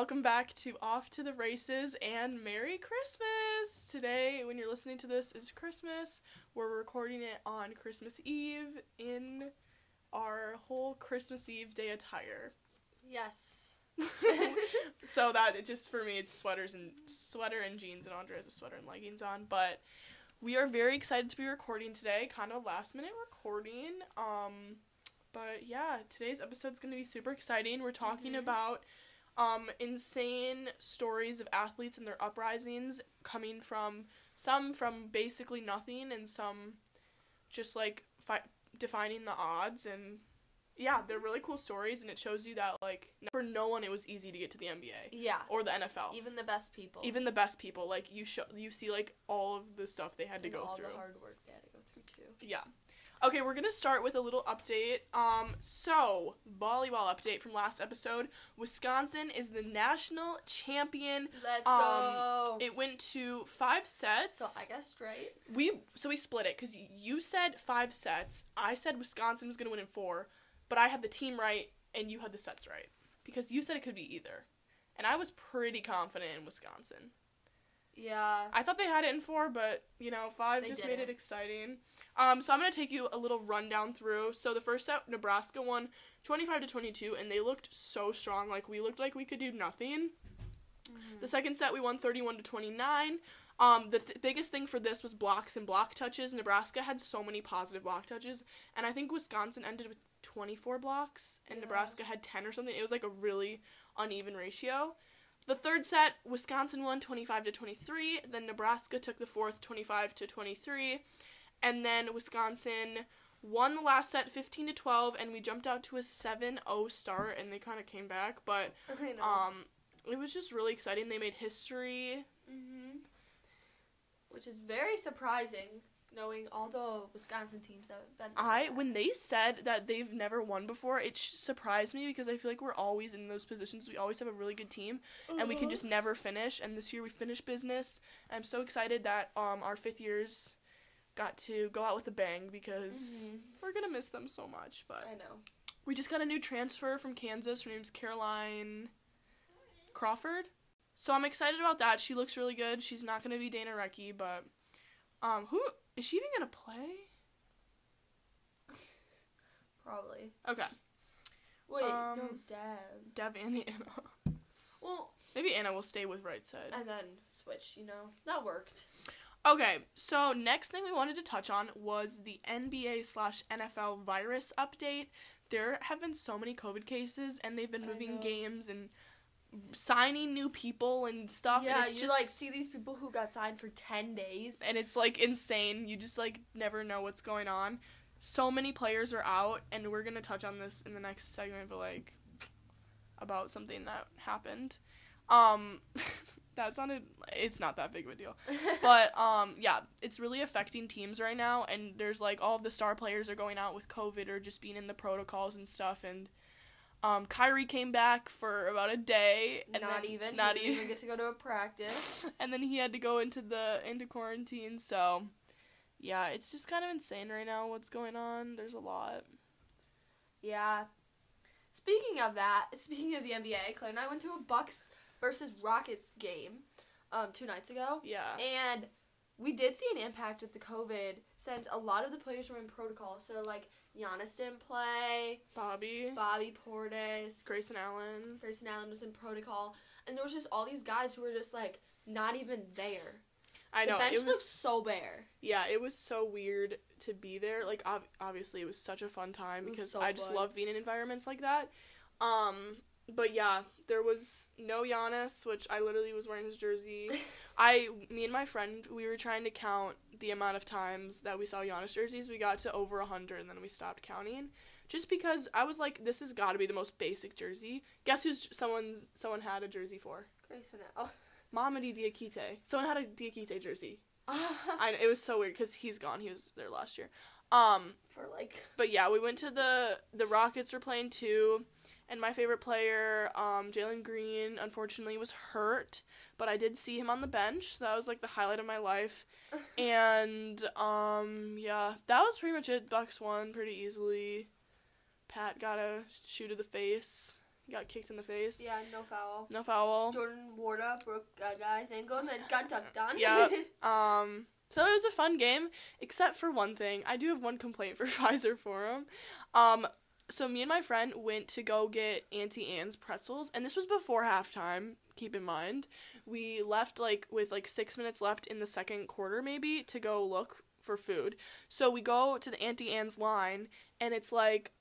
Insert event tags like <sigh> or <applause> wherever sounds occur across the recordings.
welcome back to Off to the Races and Merry Christmas! Today, when you're listening to this, is Christmas. We're recording it on Christmas Eve in our whole Christmas Eve day attire. Yes. <laughs> <laughs> so that it just for me, it's sweaters and sweater and jeans, and Audrey has a sweater and leggings on. But we are very excited to be recording today. Kind of last minute recording. Um, but yeah, today's episode is going to be super exciting. We're talking Mhm. about um, insane stories of athletes and their uprisings coming from some from basically nothing and some just like fi- defining the odds and yeah they're really cool stories and it shows you that like for no one it was easy to get to the nba Yeah. or the nfl Even the best people. even the best people like you show you see like all of the stuff they had to go all through all the hard work they had to go through too. yeah. Okay, we're gonna start with a little update. Um, so volleyball update from last episode. Wisconsin is the national champion. Let's Um, go. It went to five sets. so I guess right. we so we split it because you said five sets. I said Wisconsin was gonna win in four, but I had the team right and you had the sets right because you said it could be either, and I was pretty confident in Wisconsin. Yeah. I thought they had it in four, but you know, five They just made it exciting. Um, so I'm gonna take you a little rundown through. So the first set, Nebraska won 25 to 22, and they looked so strong. Like we looked like we could do nothing. Mm-hmm. The second set, we won 31 to 29. Um, the th- biggest thing for this was blocks and block touches. Nebraska had so many positive block touches, and I think Wisconsin ended with 24 blocks, and Yeah. Nebraska had 10 or something. It was like a really uneven ratio. The third set, Wisconsin won 25 to 23. Then Nebraska took the fourth 25 to 23. And then Wisconsin won the last set 15 to 12 and we jumped out to a 7-0 start and they kind of came back, but um it was just really exciting. They made history. hmm Which is very surprising, knowing all the Wisconsin teams that have been. I when they said that they've never won before, it sh- surprised me because I feel like we're always in those positions. We always have a really good team. and we can Uh-huh. just never finish. And this year we finished business. I'm so excited that um our fifth years got to go out with a bang because Mhm. we're gonna miss them so much. But I know. we just got a new transfer from Kansas. Her name's Caroline Crawford. So I'm excited about that. She looks really good. She's not gonna be Dana Rettke, but um who is she even gonna play? <laughs> Probably. Okay, Wait, no, Um, Dev. Dev and <laughs> Anna. Well, Maybe Anna will stay with right side. and then switch. You know, that worked. Okay, so next thing we wanted to touch on was the NBA slash NFL virus update. There have been so many COVID cases, and they've been moving games and signing new people and stuff. yeah, and it's you just, like see these people who got signed for ten days. and it's like insane. You just like never know what's going on. So many players are out, and we're gonna touch on this in the next segment, but like about something that happened. Um, <laughs> that sounded. It's not that big of a deal. <laughs> but um yeah it's really affecting teams right now and there's like all the star players are going out with covid or just being in the protocols and stuff and um Kyrie came back for about a day and not then- even. not even even get to go to a practice. <laughs> and then he had to go into the into quarantine so yeah it's just kind of insane right now what's going on there's a lot yeah. Speaking of that, <laughs> speaking of the NBA, Claire and I went to a Bucks versus Rockets game, um, two nights ago, yeah and we did see an impact with the COVID since a lot of the players were in protocol. So like Giannis didn't play, Bobby Bobby Portis, Grayson Allen Grayson Allen was in protocol, and there was just all these guys who were just like not even there. I know the bench it was looked so bare. Yeah, it was so weird to be there. Like, ob- obviously, it was such a fun time because so I just fun. love being in environments like that. Um, but yeah, there was no Giannis, which I literally was wearing his jersey. <laughs> I, me and my friend, we were trying to count the amount of times that we saw Giannis jerseys. We got to over a hundred, and then we stopped counting, just because I was like, this has got to be the most basic jersey. Guess who's someone someone had a jersey for? Grayson Allen. Mamadi Diakite. Someone had a Diakite jersey. <laughs> I it was so weird because he's gone. He was there last year. Um, for like but yeah, we went to the the Rockets were playing too, and my favorite player, um, Jalen Green, unfortunately was hurt, but I did see him on the bench. That was like the highlight of my life. <laughs> and um, yeah, that was pretty much it. Bucks won pretty easily. Pat got a shoe to the face. He got kicked in the face. Yeah, no foul. No foul. Jordan Nwora broke a guy's ankle and then got dunked on. Yeah. <laughs> Um, so it was a fun game, except for one thing. I do have one complaint for <laughs> Fiserv Forum. Um, so me and my friend went to go get Auntie Anne's pretzels, and this was before halftime. Keep in mind, we left like with like six minutes left in the second quarter, maybe to go look for food. So we go to the Auntie Anne's line, and it's like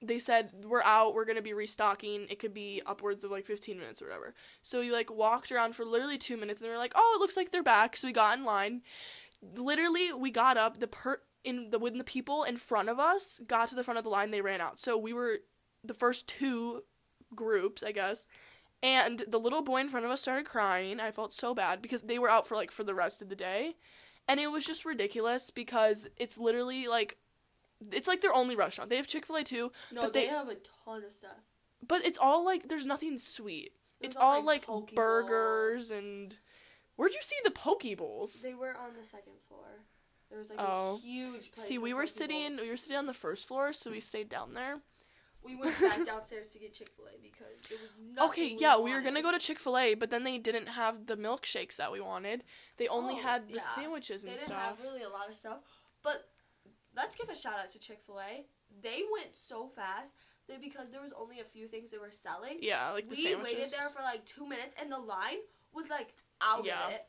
they said we're out. We're going to be restocking. It could be upwards of like 15 minutes or whatever. So we like walked around for literally two minutes and they were like oh it looks like they're back. So we got in line. Literally we got up. The per in the when the people in front of us got to the front of the line they ran out so we were the first two groups i guess and the little boy in front of us started crying i felt so bad because they were out for like for the rest of the day and it was just ridiculous because it's literally like it's like their only restaurant. They have Chick Fil A too, no, But they, they- have a ton of stuff. but it's all like there's nothing sweet. There's It's all, all like, Poke burgers and where'd you see the poke bowls? They were on the second floor. There was like Oh. a huge place. See, we were sitting we were sitting on the first floor, so we stayed down there. We went back downstairs to get Chick Fil A because it was nothing. Okay, yeah, we were gonna go to Chick Fil A, but then they didn't have the milkshakes that we wanted. They only Oh, had the yeah. sandwiches They and didn't stuff. have really a lot of stuff, but let's give a shout out to Chick Fil A. They went so fast that because there was only a few things they were selling. yeah, like the we sandwiches. waited there for like two minutes, and the line was like out Yeah. of it.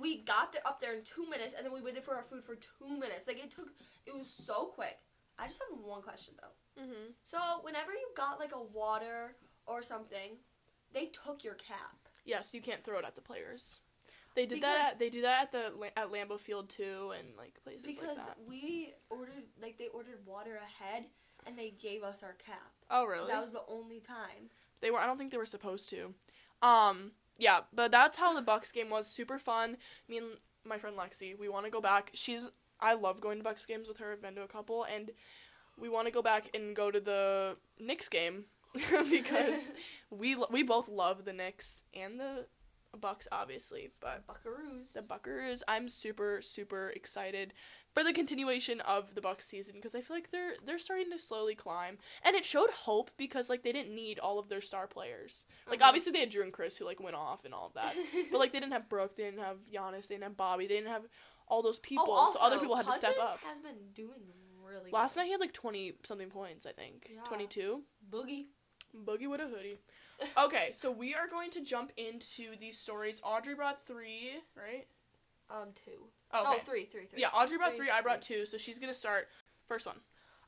We got there up there in two minutes, and then we waited for our food for two minutes. Like it took, it was so quick. I just have one question though. hmm So whenever you got like a water or something, they took your cap. Yes, you can't throw it at the players. They did Because- that. At, they do that at the at Lambeau Field too, and like places Because like that. we ordered like they ordered water ahead and they gave us our cap. Oh really? That was the only time. They were. I don't think they were supposed to. Um. Yeah, but that's how the Bucks game was. Super fun. Me and my friend Lexi, we want to go back. She's. I love going to Bucks games with her. I've been to a couple, and we want to go back and go to the Knicks game <laughs> because <laughs> we we both love the Knicks and the Bucks, obviously. But Buckaroos. the Buckaroos, I'm super super excited for the continuation of the Bucks season because I feel like they're they're starting to slowly climb, and it showed hope because like they didn't need all of their star players. Like Mhm. obviously they had Jrue and Khris who like went off and all of that, but like they didn't have Brook, they didn't have Giannis, they didn't have Bobby, they didn't have all those people, oh, so other people had to step up. Has been doing really. Last good. night he had like twenty something points, I think, Yeah. twenty two. Boogie. Boogie with a hoodie. <laughs> Okay, so we are going to jump into these stories. Audrey brought three, right? Um, two. Okay. No, three, three, three. Yeah, Audrey brought Three, three, I brought two, so she's gonna start. First one.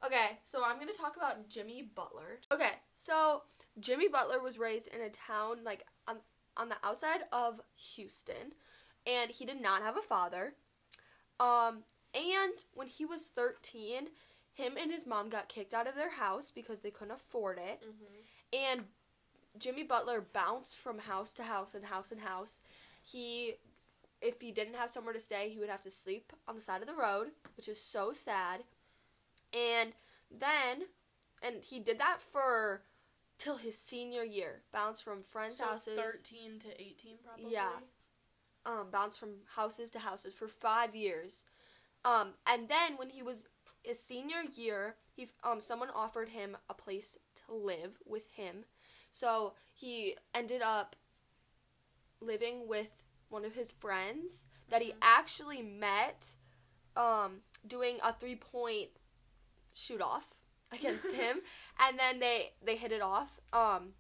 Okay, so I'm gonna talk about Jimmy Butler. Okay, so Jimmy Butler was raised in a town like on on the outside of Houston, and he did not have a father. Um, and when he was 13, him and his mom got kicked out of their house because they couldn't afford it. And Jimmy Butler bounced from house to house and house and house. He, if he didn't have somewhere to stay, he would have to sleep on the side of the road, which is so sad. And then, and he did that for till his senior year. Bounced from friends' So houses. thirteen to eighteen, probably. Yeah. um, bounced from houses to houses for five years. Um, and then when he was his senior year, he um, someone offered him a place to live with him, so he ended up living with one of his friends that he Mhm. actually met, um, doing a three point shoot off <laughs> against him, <laughs> and then they they hit it off. Um,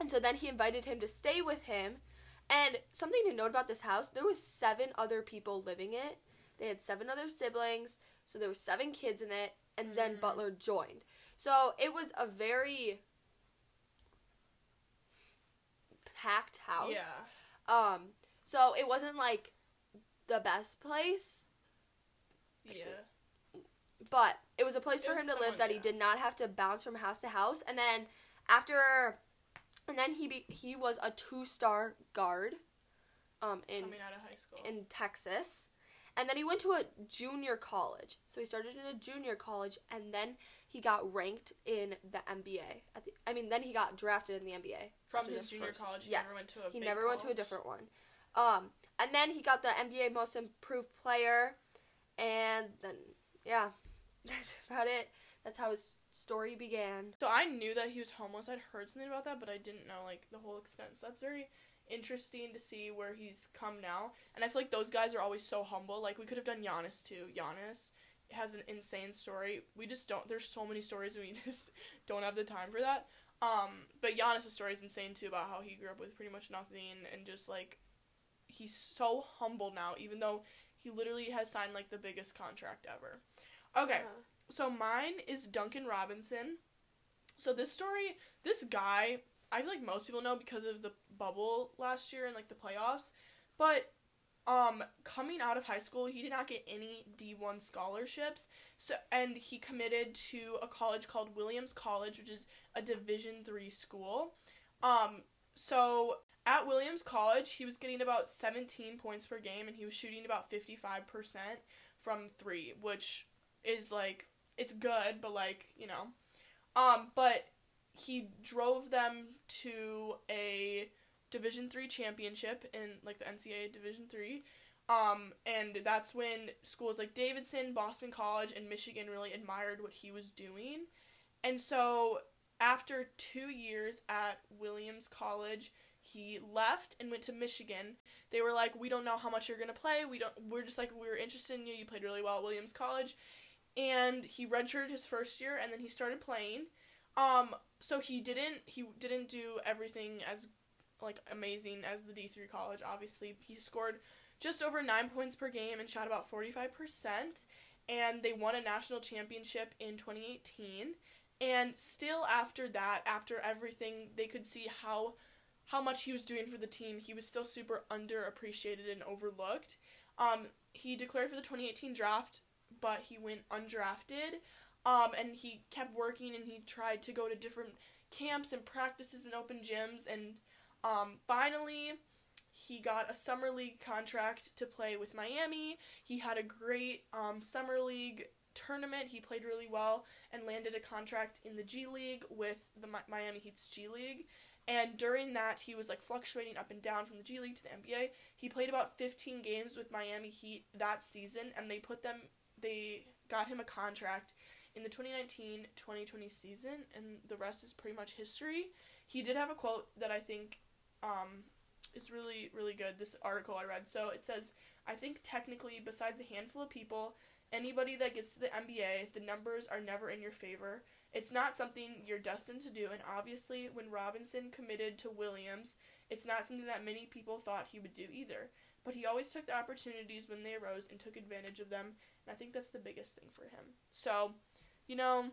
and so then he invited him to stay with him. And something to note about this house, there was seven other people living it. They had seven other siblings, so there was seven kids in it, and then Mm. Butler joined. So it was a very packed house. Yeah. Um, so it wasn't like the best place, Yeah. but it was a place It for him to live that he did not have to bounce from house to house. And then after, and then he be, he was a two star guard, um, in Coming out of high school. in Texas. And then he went to a junior college. So he started in a junior college and then he got ranked in the NBA. At the, I mean, then he got drafted in the NBA. From his junior first- college, he yes. never went to a He never went to a different one. Um, and then he got the NBA Most Improved Player. And then, yeah, <laughs> that's about it. That's how his story began. So I knew that he was homeless. I'd heard something about that, but I didn't know like the whole extent. So that's very interesting to see where he's come now. And I feel like those guys are always so humble. Like we could have done Giannis too. Giannis has an insane story. We just don't. There's so many stories, and we <laughs> just don't have the time for that. Um, but Giannis' story is insane too about how he grew up with pretty much nothing and just like he's so humble now, even though he literally has signed like the biggest contract ever. Okay, Yeah. so mine is Duncan Robinson. So this story, this guy, I feel like most people know because of the bubble last year and like the playoffs, but um coming out of high school, he did not get any D1 scholarships. So and he committed to a college called Williams College, which is a Division 3 school. Um so at Williams College, he was getting about 17 points per game and he was shooting about 55% from 3, which is like it's good, but like, you know. Um but he drove them to a Division 3 championship in like the NCAA Division 3. Um and that's when schools like Davidson, Boston College and Michigan really admired what he was doing. And so after 2 years at Williams College, he left and went to Michigan. They were like, "We don't know how much you're going to play. We don't we're just like we're interested in you. You played really well at Williams College." And he redshirted his first year and then he started playing. Um so he didn't he didn't do everything as like amazing as the D3 college obviously. He scored just over 9 points per game and shot about 45% and they won a national championship in 2018. And still after that, after everything, they could see how how much he was doing for the team. He was still super underappreciated and overlooked. Um, he declared for the 2018 draft, but he went undrafted. Um, and he kept working and he tried to go to different camps and practices and open gyms. And um, finally, he got a summer league contract to play with Miami. He had a great um, summer league tournament. He played really well and landed a contract in the G League with the Mi- Miami Heat's G League. And during that, he was like fluctuating up and down from the G League to the NBA. He played about 15 games with Miami Heat that season, and they put them, they got him a contract in the 2019 2020 season, and the rest is pretty much history. He did have a quote that I think um, is really, really good. This article I read. So it says, I think technically, besides a handful of people, anybody that gets to the NBA, the numbers are never in your favor. It's not something you're destined to do, and obviously, when Robinson committed to Williams, it's not something that many people thought he would do either. But he always took the opportunities when they arose and took advantage of them, and I think that's the biggest thing for him. So, you know,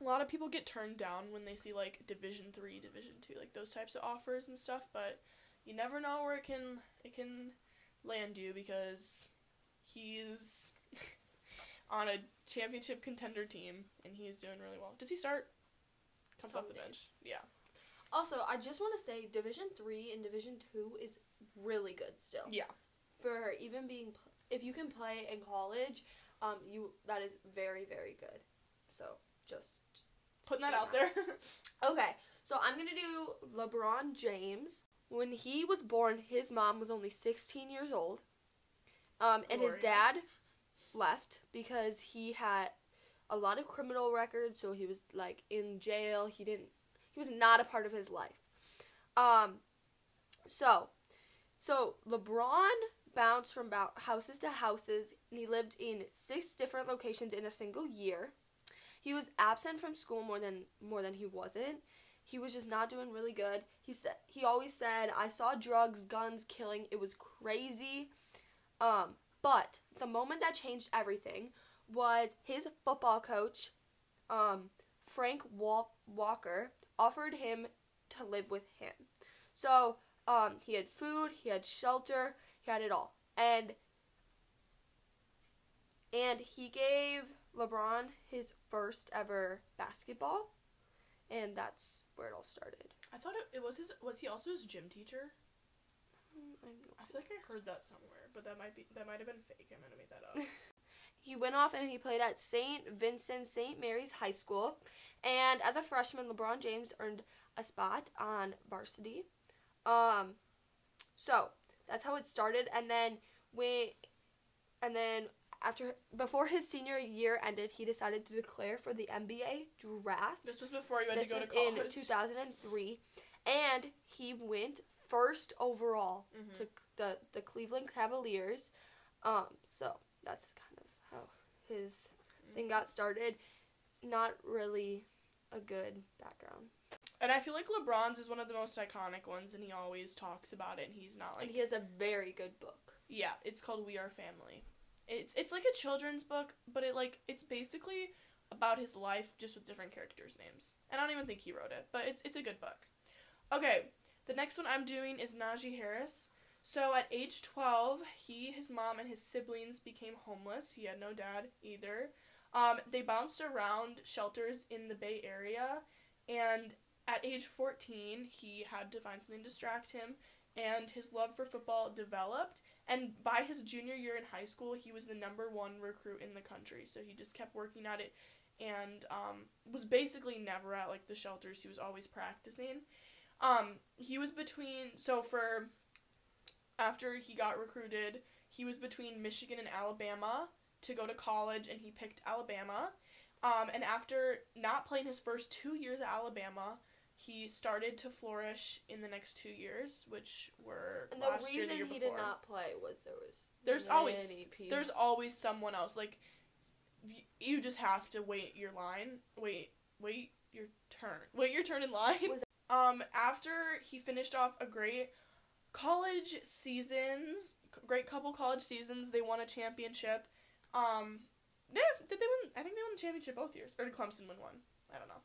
a lot of people get turned down when they see like Division Three, Division Two, like those types of offers and stuff. But you never know where it can it can land you because he's <laughs> on a championship contender team and he's doing really well. Does he start? Comes off the Some bench. Yeah. Also, I just want to say Division 3 and Division 2 is really good still. Yeah. For even being if you can play in college, um you that is very very good. So, just, just Putting that out there. <laughs> Okay, so I'm gonna do LeBron James. When he was born, his mom was only 16 years old, um, and his dad left because he had a lot of criminal records. So he was like in jail. He didn't. He was not a part of his life. Um, so, so LeBron bounced from houses to houses, and he lived in six different locations in a single year. He was absent from school more than more than he wasn't. He was just not doing really good. He said he always said, "I saw drugs, guns, killing. It was crazy." Um, but the moment that changed everything was his football coach, um, Frank Wal- Walker, offered him to live with him. So um, he had food, he had shelter, he had it all, and and he gave LeBron his first ever basketball, and that's where it all started. I thought it, it was his. Was he also his gym teacher? I feel like I heard that somewhere, but that might be that might have been fake. I might have made that up. <laughs> He went off and he played at St. Vincent St. Mary's High School, and as a freshman, LeBron James earned a spot on varsity. Um, so that's how it started, and then we, and then after before his senior year ended, he decided to declare for the NBA draft. This was before you had This to go was to college. in 2003, and he went first overall Mhm. to the the Cleveland Cavaliers. Um, so that's kind of how his thing got started. Not really a good background, And I feel like LeBron's is one of the most iconic ones, and he always talks about it. And he's not like, and he has a very good book. yeah, it's called We Are Family. It's it's like a children's book, but it like it's basically about his life, just with different characters' names. And I don't even think he wrote it, but it's it's a good book. Okay, the next one I'm doing is Najee Harris. So at age 12, he, his mom, and his siblings became homeless. He had no dad either. Um, they bounced around shelters in the Bay Area, and at age 14, he had to find something to distract him, and his love for football developed. And by his junior year in high school, he was the number one recruit in the country. So he just kept working at it and um, was basically never at like the shelters. He was always practicing. Um, he was between so for after he got recruited, he was between Michigan and Alabama to go to college, and he picked Alabama. Um, and after not playing his first two years at Alabama, he started to flourish in the next two years, which were And the last year, the reason year he before. did not play was there was There's always people. there's always someone else. Like you just have to wait your line. Wait, wait your turn. Wait your turn in line. Was Um, after he finished off a great college seasons, great couple college seasons, they won a championship. Um, yeah, did they win? I think they won the championship both years, or did Clemson win one? I don't know.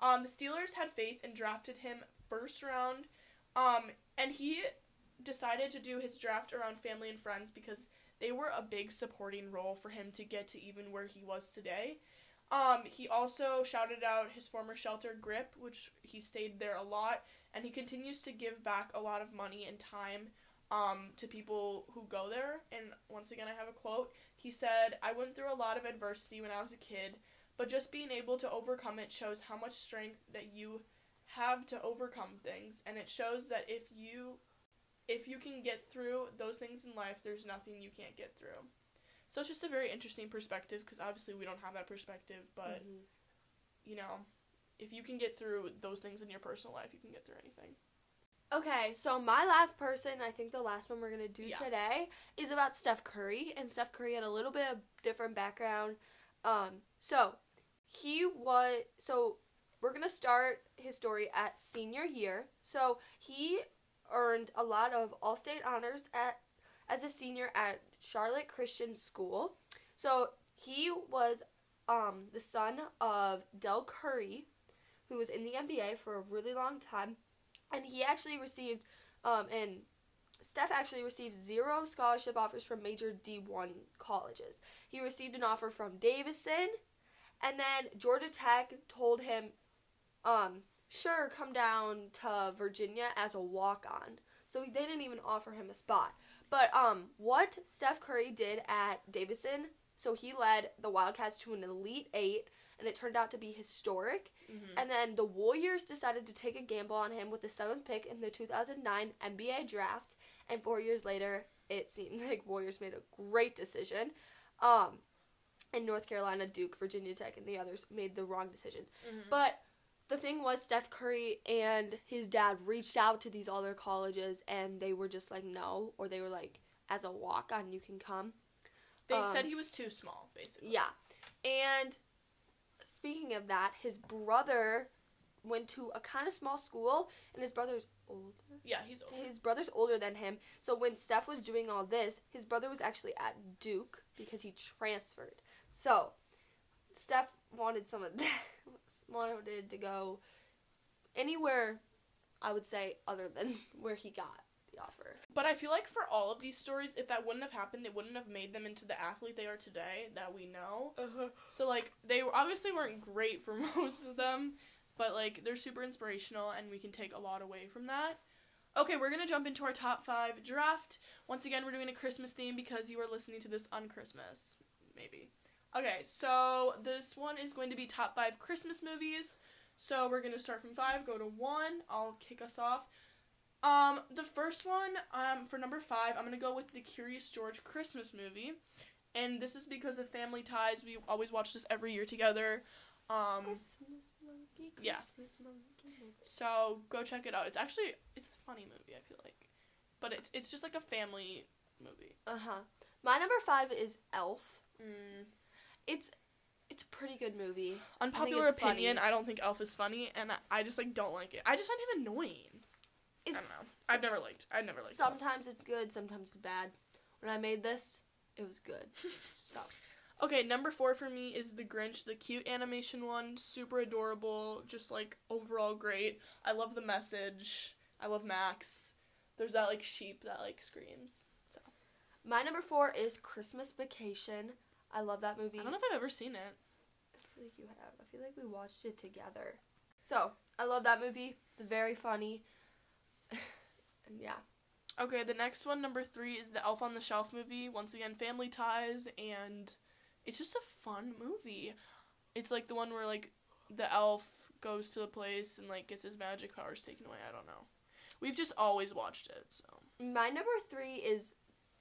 Um, the Steelers had faith and drafted him first round. Um, and he decided to do his draft around family and friends because they were a big supporting role for him to get to even where he was today. Um, he also shouted out his former shelter, Grip, which he stayed there a lot, and he continues to give back a lot of money and time um, to people who go there. And once again, I have a quote. He said, I went through a lot of adversity when I was a kid, but just being able to overcome it shows how much strength that you have to overcome things, and it shows that if you if you can get through those things in life, there's nothing you can't get through. So it's just a very interesting perspective because obviously we don't have that perspective, but Mhm. you know, if you can get through those things in your personal life, you can get through anything. Okay, so my last person, I think the last one we're gonna do Yeah. today, is about Steph Curry, and Steph Curry had a little bit of different background. Um, so he was so we're gonna start his story at senior year. So he earned a lot of all-state honors at as a senior at Charlotte Christian School. So he was um, the son of Del Curry, who was in the NBA for a really long time and he actually received um, and Steph actually received zero scholarship offers from major D1 colleges. He received an offer from Davidson, and then Georgia Tech told him, um, "Sure, come down to Virginia as a walk-on." So they didn't even offer him a spot. But um, what Steph Curry did at Davidson, so he led the Wildcats to an Elite Eight, and it turned out to be historic. Mm-hmm. And then the Warriors decided to take a gamble on him with the seventh pick in the 2009 NBA draft. And four years later, it seemed <laughs> like Warriors made a great decision. Um, and North Carolina, Duke, Virginia Tech, and the others made the wrong decision. Mhm. But the thing was, Steph Curry and his dad reached out to these other colleges, and they were just like, no. Or they were like, as a walk on, you can come. they um, said he was too small, basically. Yeah. And speaking of that, his brother went to a kind of small school, and his brother's older. Yeah, he's older. His brother's older than him. So when Steph was doing all this, his brother was actually at Duke because he transferred. So Steph wanted some of <laughs> that, wanted to go anywhere, I would say, other than <laughs> where he got the offer. But I feel like for all of these stories, if that wouldn't have happened, they wouldn't have made them into the athlete they are today that we know. Uh-huh. So like they obviously weren't great for <laughs> most of them, but like they're super inspirational and we can take a lot away from that. Okay, we're gonna jump into our top five draft. Once again, we're doing a Christmas theme because you are listening to this on Christmas, maybe. Okay, so this one is going to be top five Christmas movies. So we're gonna start from five, go to one. I'll kick us off. Um, the first one, um, for number five, I'm gonna go with the Curious George Christmas movie. and this is because of family ties. We always watch this every year together. Um, Christmas monkey, yeah. Christmas monkey. monkey. so go check it out. It's actually it's a funny movie. I feel like, but it's it's just like a family movie. Uh huh. My number five is Elf. Mm. It's it's a pretty good movie. Unpopular it's funny. opinion. I don't think Elf is funny, and I, just like don't like it. I just find him annoying. I don't know. I've never liked. I've never liked. Elf. sometimes it's good, sometimes it's bad. When I made this, it was good. <laughs> So Okay, number four for me is The Grinch, the cute animation one. Super adorable, just like overall great. I love the message. I love Max. There's that like sheep that like screams. So my number four is Christmas Vacation. I love that movie. I don't know if I've ever seen it. I feel like you have. I feel like we watched it together. So I love that movie. It's very funny. <laughs> and yeah. Okay, the next one, number three, is the Elf on the Shelf movie. Once again, family ties, and it's just a fun movie. It's like the one where like the elf goes to the place and like gets his magic powers taken away. I don't know. We've just always watched it, so. My number three is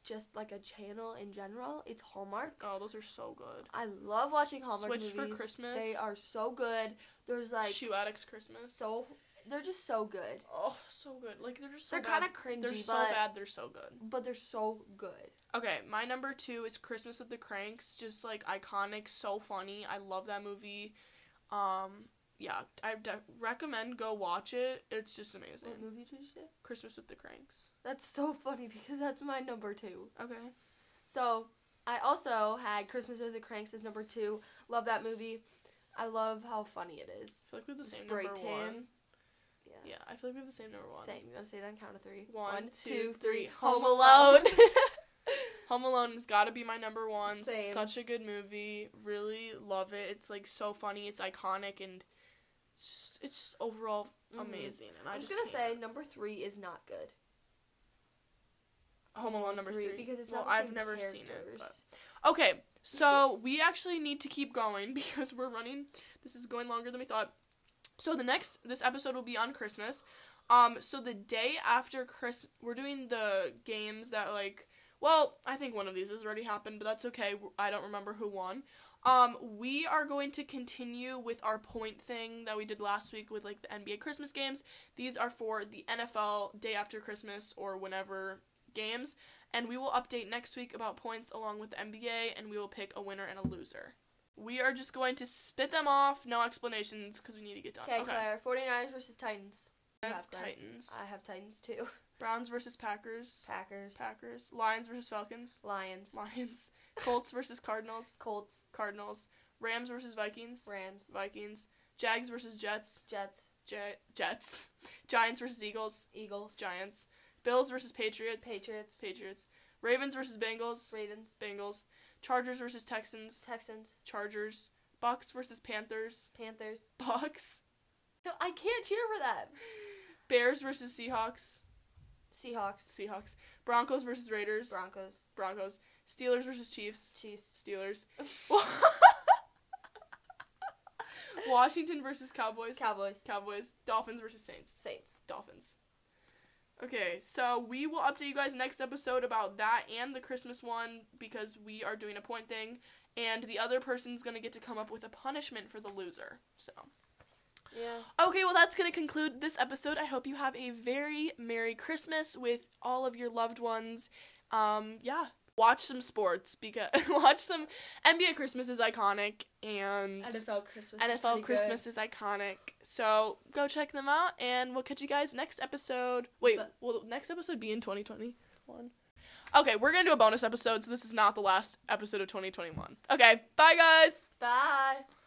just like a channel in general. It's Hallmark. Oh, those are so good. I love watching Hallmark Switch for movies. Christmas. They are so good. There's like Shoe Addicts Christmas. so they're just so good. oh, so good. Like they're just so they're kind of cringy, They're so but bad. They're so good. but they're so good. Okay, my number two is Christmas with the Cranks. Just like iconic, so funny. I love that movie. Um, yeah, I de- recommend go watch it. It's just amazing. What movie did you say? Christmas with the Cranks. That's so <laughs> funny because that's my number two. Okay. So I also had Christmas with the Cranks as number two. Love that movie. I love how funny it is. I feel like we have the same spray number tan. one. Yeah. Yeah, I feel like we have the same number one. Same. You want to say it on count of three? One, One, two, two, three. Home Home Alone. <laughs> Home Alone has got to be my number one. Same. Such a good movie. Really love it. It's like so funny. It's iconic and just, it's just overall Mhm. amazing. And I I'm just just gonna can't. say number three is not good. Home Alone number three, because it's well, not I've never seen it. But. Okay, so we actually need to keep going <laughs> because we're running. This is going longer than we thought. So the next this episode will be on Christmas. Um, so the day after Chris, we're doing the games that like. Well, I think one of these has already happened, but that's okay. I don't remember who won. Um, we are going to continue with our point thing that we did last week with like the NBA Christmas games. These are for the NFL day after Christmas or whenever games, and we will update next week about points along with the NBA, and we will pick a winner and a loser. We are just going to spit them off, no explanations, because we need to get done. Okay, Claire. 49ers versus Titans. I have have. Titans. I have Titans too. <laughs> Browns versus Packers. Packers. Packers. Lions versus Falcons. Lions. Lions. Colts versus Cardinals. <laughs> Colts. Cardinals. Rams versus Vikings. Rams. Vikings. Jags versus Jets. Jets. J- Jets. <laughs> Giants versus Eagles. Eagles. Giants. Bills versus Patriots. Patriots. Patriots. Ravens versus Bengals. Ravens. Bengals. Chargers versus Texans. Texans. Chargers. Bucks versus Panthers. Panthers. Bucks. No, <laughs> I can't cheer for them. Bears versus Seahawks. Seahawks. Seahawks. Broncos versus Raiders. Broncos. Broncos. Steelers versus Chiefs. Chiefs. Steelers. <laughs> Washington versus Cowboys. Cowboys. Cowboys. Dolphins versus Saints. Saints. Dolphins. Okay, so we will update you guys next episode about that and the Christmas one because we are doing a point thing, and the other person's gonna get to come up with a punishment for the loser. So. Yeah. Okay, well, that's going to conclude this episode. I hope you have a very Merry Christmas with all of your loved ones. Um, yeah. Watch some sports because <laughs> watch some NBA Christmas is iconic and NFL Christmas. is NFL pretty Christmas is iconic. So go check them out and we'll catch you guys next episode. Wait, But- will next episode be in 2021? Okay, we're going to do a bonus episode, so this is not the last episode of 2021. Okay, bye guys. Bye.